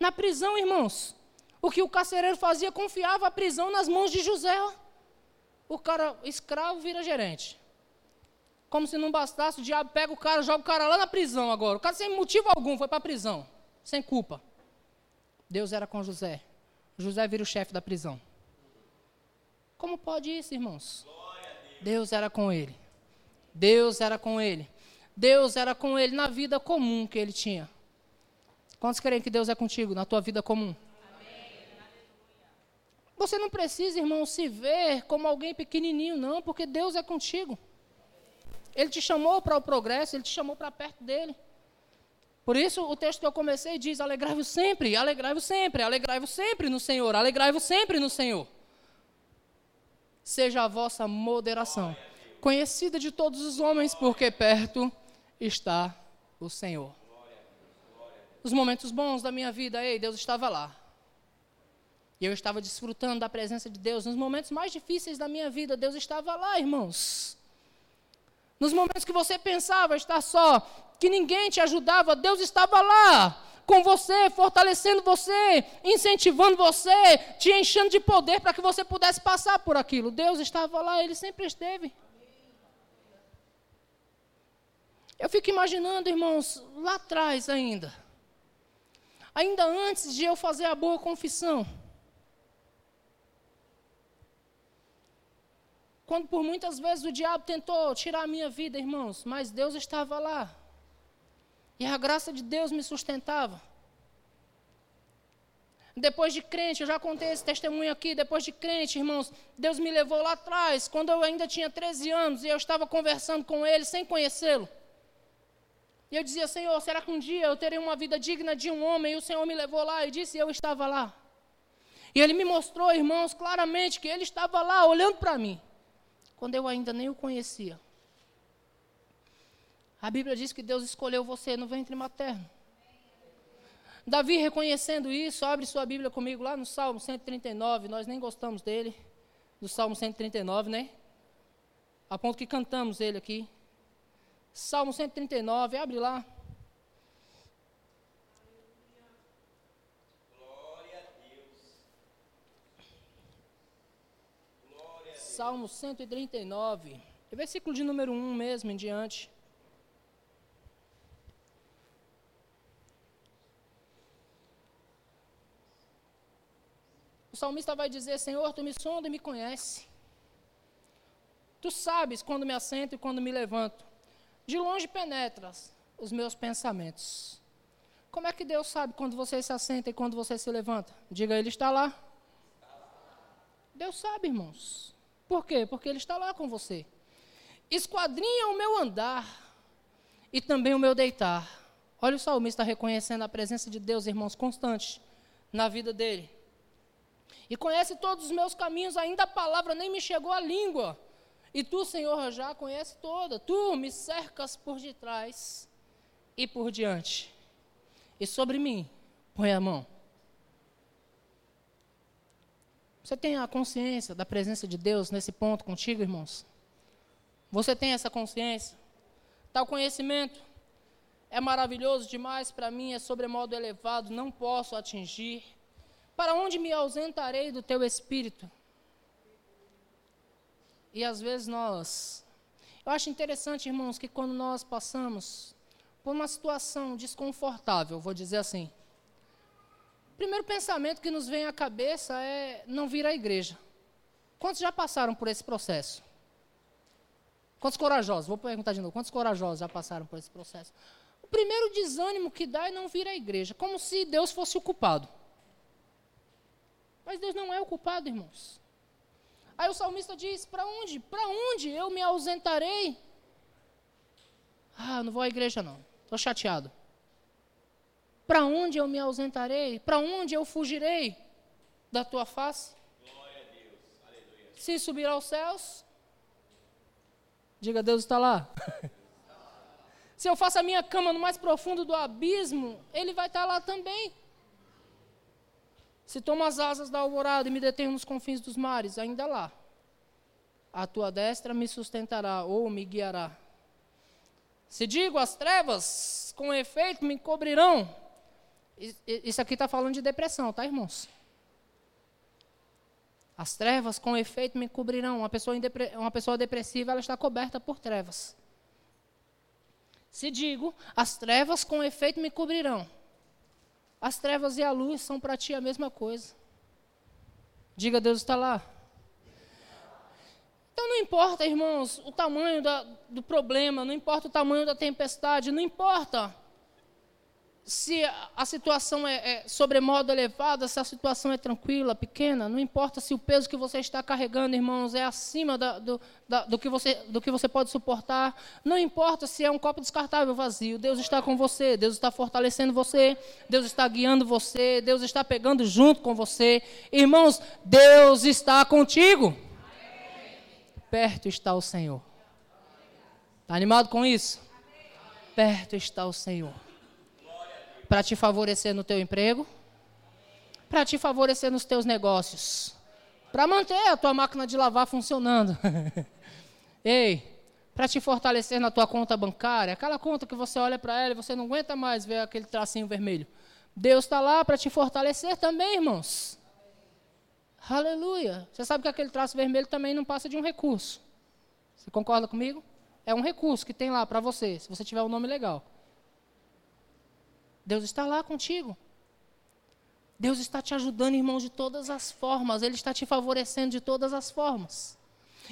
Na prisão, irmãos, o que o carcereiro fazia confiava a prisão nas mãos de José. O cara escravo vira gerente. Como se não bastasse, o diabo pega o cara, joga o cara lá na prisão agora. O cara sem motivo algum foi para a prisão, sem culpa. Deus era com José. José vira o chefe da prisão. Como pode isso, irmãos? Deus era com ele. Deus era com ele. Deus era com ele na vida comum que ele tinha. Quantos creem que Deus é contigo na tua vida comum? Você não precisa, irmão, se ver como alguém pequenininho, não, porque Deus é contigo. Ele te chamou para o progresso, ele te chamou para perto dele. Por isso, o texto que eu comecei diz: alegrai-vos sempre, alegrai-vos sempre, alegrai-vos sempre no Senhor, alegrai-vos sempre no Senhor. Seja a vossa moderação conhecida de todos os homens, porque perto está o Senhor. Os momentos bons da minha vida, ei, Deus estava lá. E eu estava desfrutando da presença de Deus. Nos momentos mais difíceis da minha vida, Deus estava lá, irmãos. Nos momentos que você pensava estar só, que ninguém te ajudava, Deus estava lá com você, fortalecendo você, incentivando você, te enchendo de poder para que você pudesse passar por aquilo. Deus estava lá, Ele sempre esteve. Eu fico imaginando, irmãos, lá atrás ainda, ainda antes de eu fazer a boa confissão, quando por muitas vezes o diabo tentou tirar a minha vida, irmãos, mas Deus estava lá. E a graça de Deus me sustentava. Depois de crente, eu já contei esse testemunho aqui, depois de crente, irmãos, Deus me levou lá atrás, quando eu ainda tinha 13 anos, e eu estava conversando com Ele sem conhecê-lo. E eu dizia, Senhor, será que um dia eu terei uma vida digna de um homem? E o Senhor me levou lá e disse, e eu estava lá. E Ele me mostrou, irmãos, claramente que Ele estava lá, olhando para mim, quando eu ainda nem o conhecia. A Bíblia diz que Deus escolheu você no ventre materno. Davi reconhecendo isso, abre sua Bíblia comigo lá no Salmo 139, nós nem gostamos dele, do Salmo 139, né? A ponto que cantamos ele aqui. Salmo 139, abre lá. Salmo 139, versículo de número 1 mesmo em diante. O salmista vai dizer: Senhor, tu me sonda e me conhece. Tu sabes quando me assento e quando me levanto. De longe penetras os meus pensamentos. Como é que Deus sabe quando você se assenta e quando você se levanta? Diga, Ele está lá. Deus sabe, irmãos. Por quê? Porque Ele está lá com você. Esquadrinha o meu andar e também o meu deitar. Olha o salmista reconhecendo a presença de Deus, irmãos, constante na vida dele. E conhece todos os meus caminhos, ainda a palavra nem me chegou à língua. E tu, Senhor, já conhece toda. Tu me cercas por detrás e por diante. E sobre mim, põe a mão. Você tem a consciência da presença de Deus nesse ponto contigo, irmãos? Você tem essa consciência? Tal conhecimento é maravilhoso demais para mim, é sobremodo elevado, não posso atingir. Para onde me ausentarei do teu espírito? E às vezes nós. Eu acho interessante, irmãos, que quando nós passamos por uma situação desconfortável, vou dizer assim, primeiro pensamento que nos vem à cabeça é não vir à igreja. Quantos já passaram por esse processo? Quantos corajosos? Vou perguntar de novo. Quantos corajosos já passaram por esse processo? O primeiro desânimo que dá é não vir à igreja, como se Deus fosse o culpado. Mas Deus não é o culpado, irmãos. Aí o salmista diz: Para onde? Para onde eu me ausentarei? Ah, não vou à igreja não. Estou chateado. Para onde eu me ausentarei? Para onde eu fugirei da tua face? Se subir aos céus, diga Deus está lá. Se eu faço a minha cama no mais profundo do abismo, Ele vai estar lá também. Se tomo as asas da alvorada e me detenho nos confins dos mares, ainda lá. A tua destra me sustentará ou me guiará. Se digo as trevas, com efeito me cobrirão, isso aqui está falando de depressão, tá, irmãos? As trevas com efeito me cobrirão. Uma pessoa, uma pessoa depressiva, ela está coberta por trevas. Se digo, as trevas com efeito me cobrirão. As trevas e a luz são para ti a mesma coisa. Diga, Deus está lá. Então não importa, irmãos, o tamanho da, do problema, não importa o tamanho da tempestade, não importa se a situação é, é sobremodo elevada, se a situação é tranquila, pequena, não importa se o peso que você está carregando, irmãos, é acima da, do, da, do, que você, do que você pode suportar, não importa se é um copo descartável vazio, Deus está com você, Deus está fortalecendo você, Deus está guiando você, Deus está pegando junto com você. Irmãos, Deus está contigo. Perto está o Senhor. Está animado com isso? Perto está o Senhor para te favorecer no teu emprego, para te favorecer nos teus negócios, para manter a tua máquina de lavar funcionando. Ei, para te fortalecer na tua conta bancária, aquela conta que você olha para ela e você não aguenta mais ver aquele tracinho vermelho. Deus está lá para te fortalecer também, irmãos. Aleluia. Você sabe que aquele traço vermelho também não passa de um recurso. Você concorda comigo? É um recurso que tem lá para você, se você tiver um nome legal. Deus está lá contigo. Deus está te ajudando, irmãos, de todas as formas. Ele está te favorecendo de todas as formas.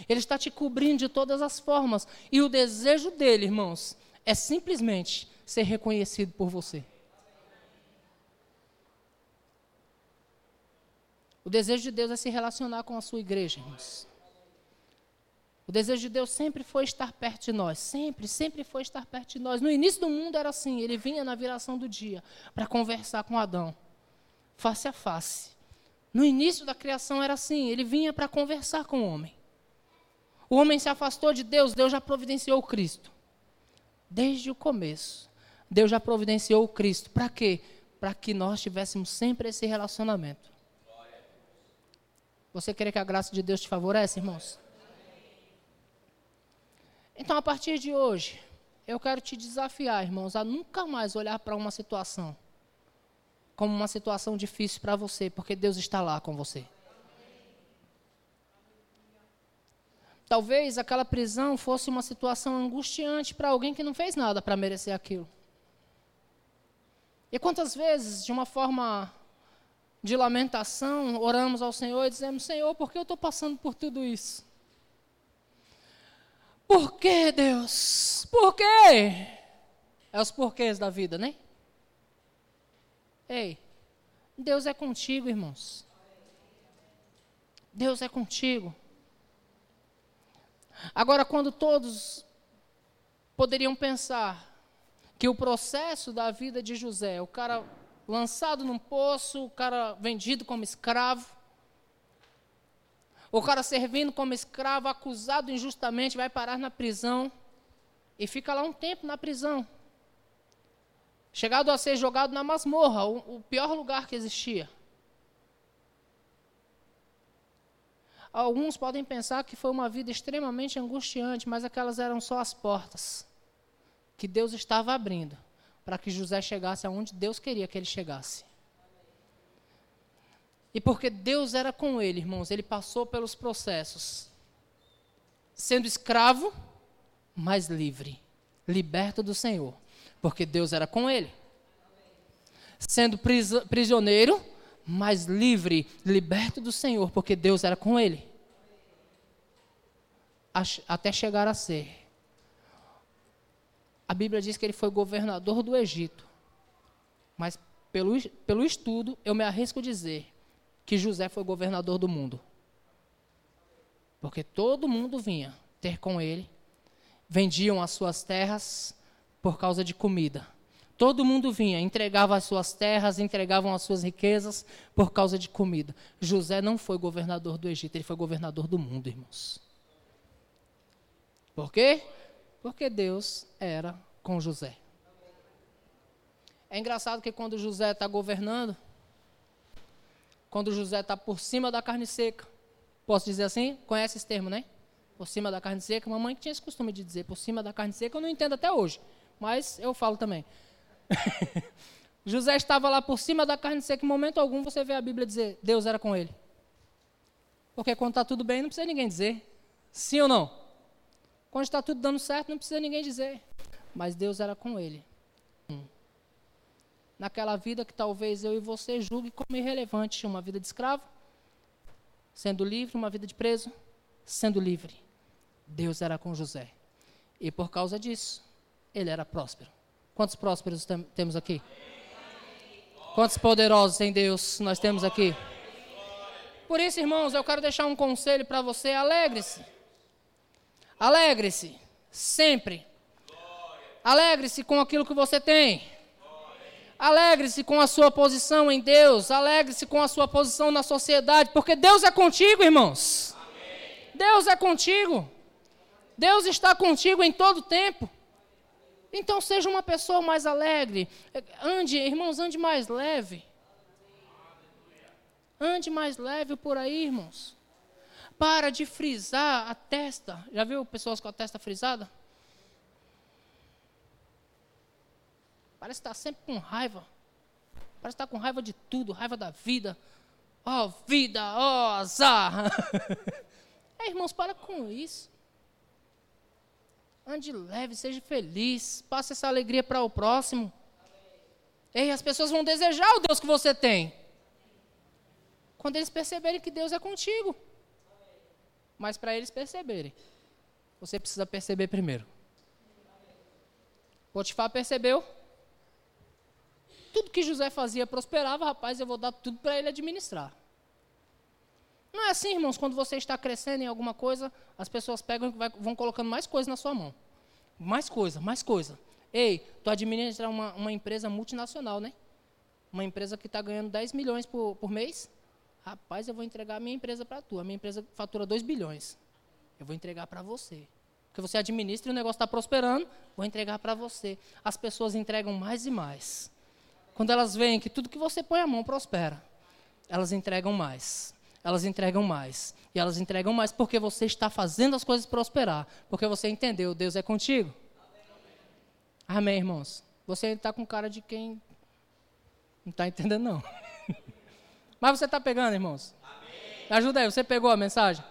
Ele está te cobrindo de todas as formas. E o desejo dele, irmãos, é simplesmente ser reconhecido por você. O desejo de Deus é se relacionar com a sua igreja, irmãos. O desejo de Deus sempre foi estar perto de nós, sempre, sempre foi estar perto de nós. No início do mundo era assim, ele vinha na viração do dia para conversar com Adão, face a face. No início da criação era assim, ele vinha para conversar com o homem. O homem se afastou de Deus, Deus já providenciou o Cristo. Desde o começo, Deus já providenciou o Cristo. Para quê? para que nós tivéssemos sempre esse relacionamento. Você crê que a graça de Deus te favorece, irmãos? Então, a partir de hoje, eu quero te desafiar, irmãos, a nunca mais olhar para uma situação como uma situação difícil para você, porque Deus está lá com você. Talvez aquela prisão fosse uma situação angustiante para alguém que não fez nada para merecer aquilo. E quantas vezes, de uma forma de lamentação, oramos ao Senhor e dizemos: Senhor, por que eu estou passando por tudo isso? Por que, Deus? Por quê? É os porquês da vida, né? Ei, Deus é contigo, irmãos. Deus é contigo. Agora, quando todos poderiam pensar que o processo da vida de José, o cara lançado num poço, o cara vendido como escravo, o cara servindo como escravo, acusado injustamente, vai parar na prisão e fica lá um tempo na prisão. Chegado a ser jogado na masmorra, o, o pior lugar que existia. Alguns podem pensar que foi uma vida extremamente angustiante, mas aquelas eram só as portas que Deus estava abrindo para que José chegasse aonde Deus queria que ele chegasse. E porque Deus era com ele, irmãos, ele passou pelos processos, sendo escravo, mas livre, liberto do Senhor, porque Deus era com ele. Sendo prisioneiro, mas livre, liberto do Senhor, porque Deus era com ele. Até chegar a ser. A Bíblia diz que ele foi governador do Egito. Mas pelo, pelo estudo, eu me arrisco a dizer que José foi governador do mundo. Porque todo mundo vinha ter com ele, vendiam as suas terras por causa de comida. Todo mundo vinha, entregava as suas terras, entregavam as suas riquezas por causa de comida. José não foi governador do Egito, ele foi governador do mundo, irmãos. Por quê? Porque Deus era com José. É engraçado que quando José está governando, quando José está por cima da carne seca. Posso dizer assim? Conhece esse termo, né? Por cima da carne seca. Mamãe tinha esse costume de dizer por cima da carne seca, eu não entendo até hoje. Mas eu falo também. José estava lá por cima da carne seca, em momento algum você vê a Bíblia dizer, Deus era com ele. Porque quando está tudo bem, não precisa ninguém dizer. Sim ou não? Quando está tudo dando certo, não precisa ninguém dizer. Mas Deus era com ele naquela vida que talvez eu e você julgue como irrelevante, uma vida de escravo, sendo livre, uma vida de preso, sendo livre. Deus era com José. E por causa disso, ele era próspero. Quantos prósperos tem, temos aqui? Quantos poderosos em Deus nós temos aqui? Por isso, irmãos, eu quero deixar um conselho para você: alegre-se. Alegre-se, sempre. Alegre-se com aquilo que você tem. Alegre-se com a sua posição em Deus, alegre-se com a sua posição na sociedade, porque Deus é contigo, irmãos. Amém. Deus é contigo. Deus está contigo em todo tempo. Então seja uma pessoa mais alegre. Ande, irmãos, ande mais leve. Ande mais leve por aí, irmãos. Para de frisar a testa. Já viu pessoas com a testa frisada? Parece estar sempre com raiva. Parece estar com raiva de tudo, raiva da vida. Ó oh, vida, ó oh, azar. é, irmãos, para com isso. Ande leve, seja feliz. Passe essa alegria para o próximo. Ei, as pessoas vão desejar o Deus que você tem. Quando eles perceberem que Deus é contigo. Mas para eles perceberem, você precisa perceber primeiro. Potifar percebeu? Tudo que José fazia prosperava, rapaz, eu vou dar tudo para ele administrar. Não é assim, irmãos, quando você está crescendo em alguma coisa, as pessoas pegam e vão colocando mais coisa na sua mão. Mais coisa, mais coisa. Ei, tu administra uma, uma empresa multinacional, né? Uma empresa que está ganhando 10 milhões por, por mês. Rapaz, eu vou entregar a minha empresa para tu. A minha empresa fatura 2 bilhões. Eu vou entregar para você. Porque você administra e o negócio está prosperando, vou entregar para você. As pessoas entregam mais e mais. Quando elas veem que tudo que você põe a mão prospera, elas entregam mais. Elas entregam mais. E elas entregam mais porque você está fazendo as coisas prosperar. Porque você entendeu, Deus é contigo. Amém, irmãos? Você está com cara de quem não está entendendo, não. Mas você está pegando, irmãos? Amém. Ajuda aí, você pegou a mensagem?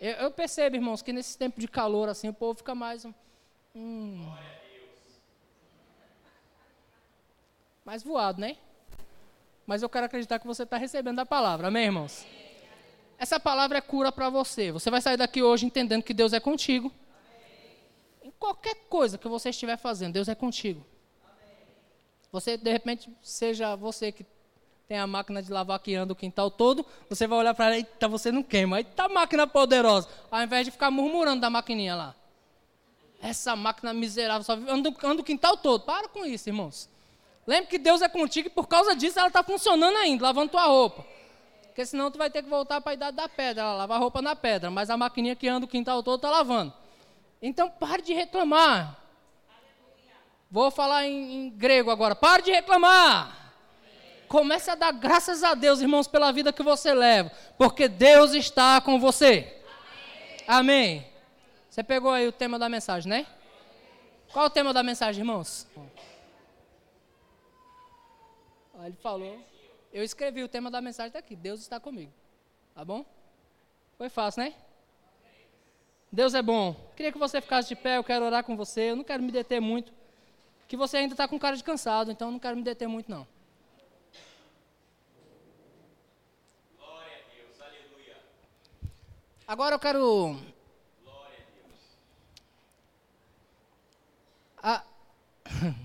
Eu, eu, percebo, irmãos, que nesse tempo de calor, assim, o povo fica mais. Hum, mais voado, né? Mas eu quero acreditar que você está recebendo a palavra, amém, irmãos? Essa palavra é cura para você. Você vai sair daqui hoje entendendo que Deus é contigo. Em qualquer coisa que você estiver fazendo, Deus é contigo. Você, de repente, seja você que tem a máquina de lavar que anda o quintal todo, você vai olhar para ela, eita, você não queima. Eita, máquina poderosa. Ao invés de ficar murmurando da maquininha lá. Essa máquina miserável, só anda, anda o quintal todo. Para com isso, irmãos. Lembre que Deus é contigo e por causa disso ela está funcionando ainda, lavando tua roupa. Porque senão tu vai ter que voltar para a idade da pedra, ela lavar roupa na pedra, mas a maquininha que anda o quintal todo está lavando. Então pare de reclamar. Vou falar em, em grego agora. Pare de reclamar. Comece a dar graças a Deus, irmãos, pela vida que você leva, porque Deus está com você. Amém. Amém. Você pegou aí o tema da mensagem, né? Qual é o tema da mensagem, irmãos? Ele falou. Eu escrevi o tema da mensagem está aqui. Deus está comigo. Tá bom? Foi fácil, né? Deus é bom. Queria que você ficasse de pé, eu quero orar com você. Eu não quero me deter muito. Que você ainda está com cara de cansado, então eu não quero me deter muito, não. Glória a Deus, aleluia. Agora eu quero. Glória a Deus. Ah.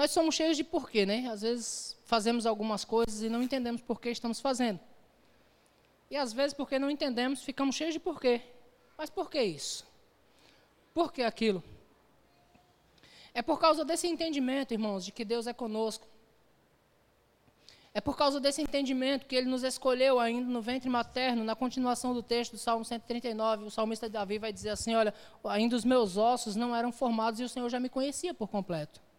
Nós somos cheios de porquê, né? Às vezes fazemos algumas coisas e não entendemos por que estamos fazendo. E às vezes, porque não entendemos, ficamos cheios de porquê. Mas por que isso? Por que aquilo? É por causa desse entendimento, irmãos, de que Deus é conosco. É por causa desse entendimento que ele nos escolheu ainda no ventre materno, na continuação do texto do Salmo 139, o salmista Davi vai dizer assim: Olha, ainda os meus ossos não eram formados e o Senhor já me conhecia por completo.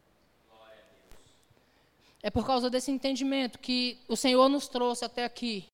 É por causa desse entendimento que o Senhor nos trouxe até aqui.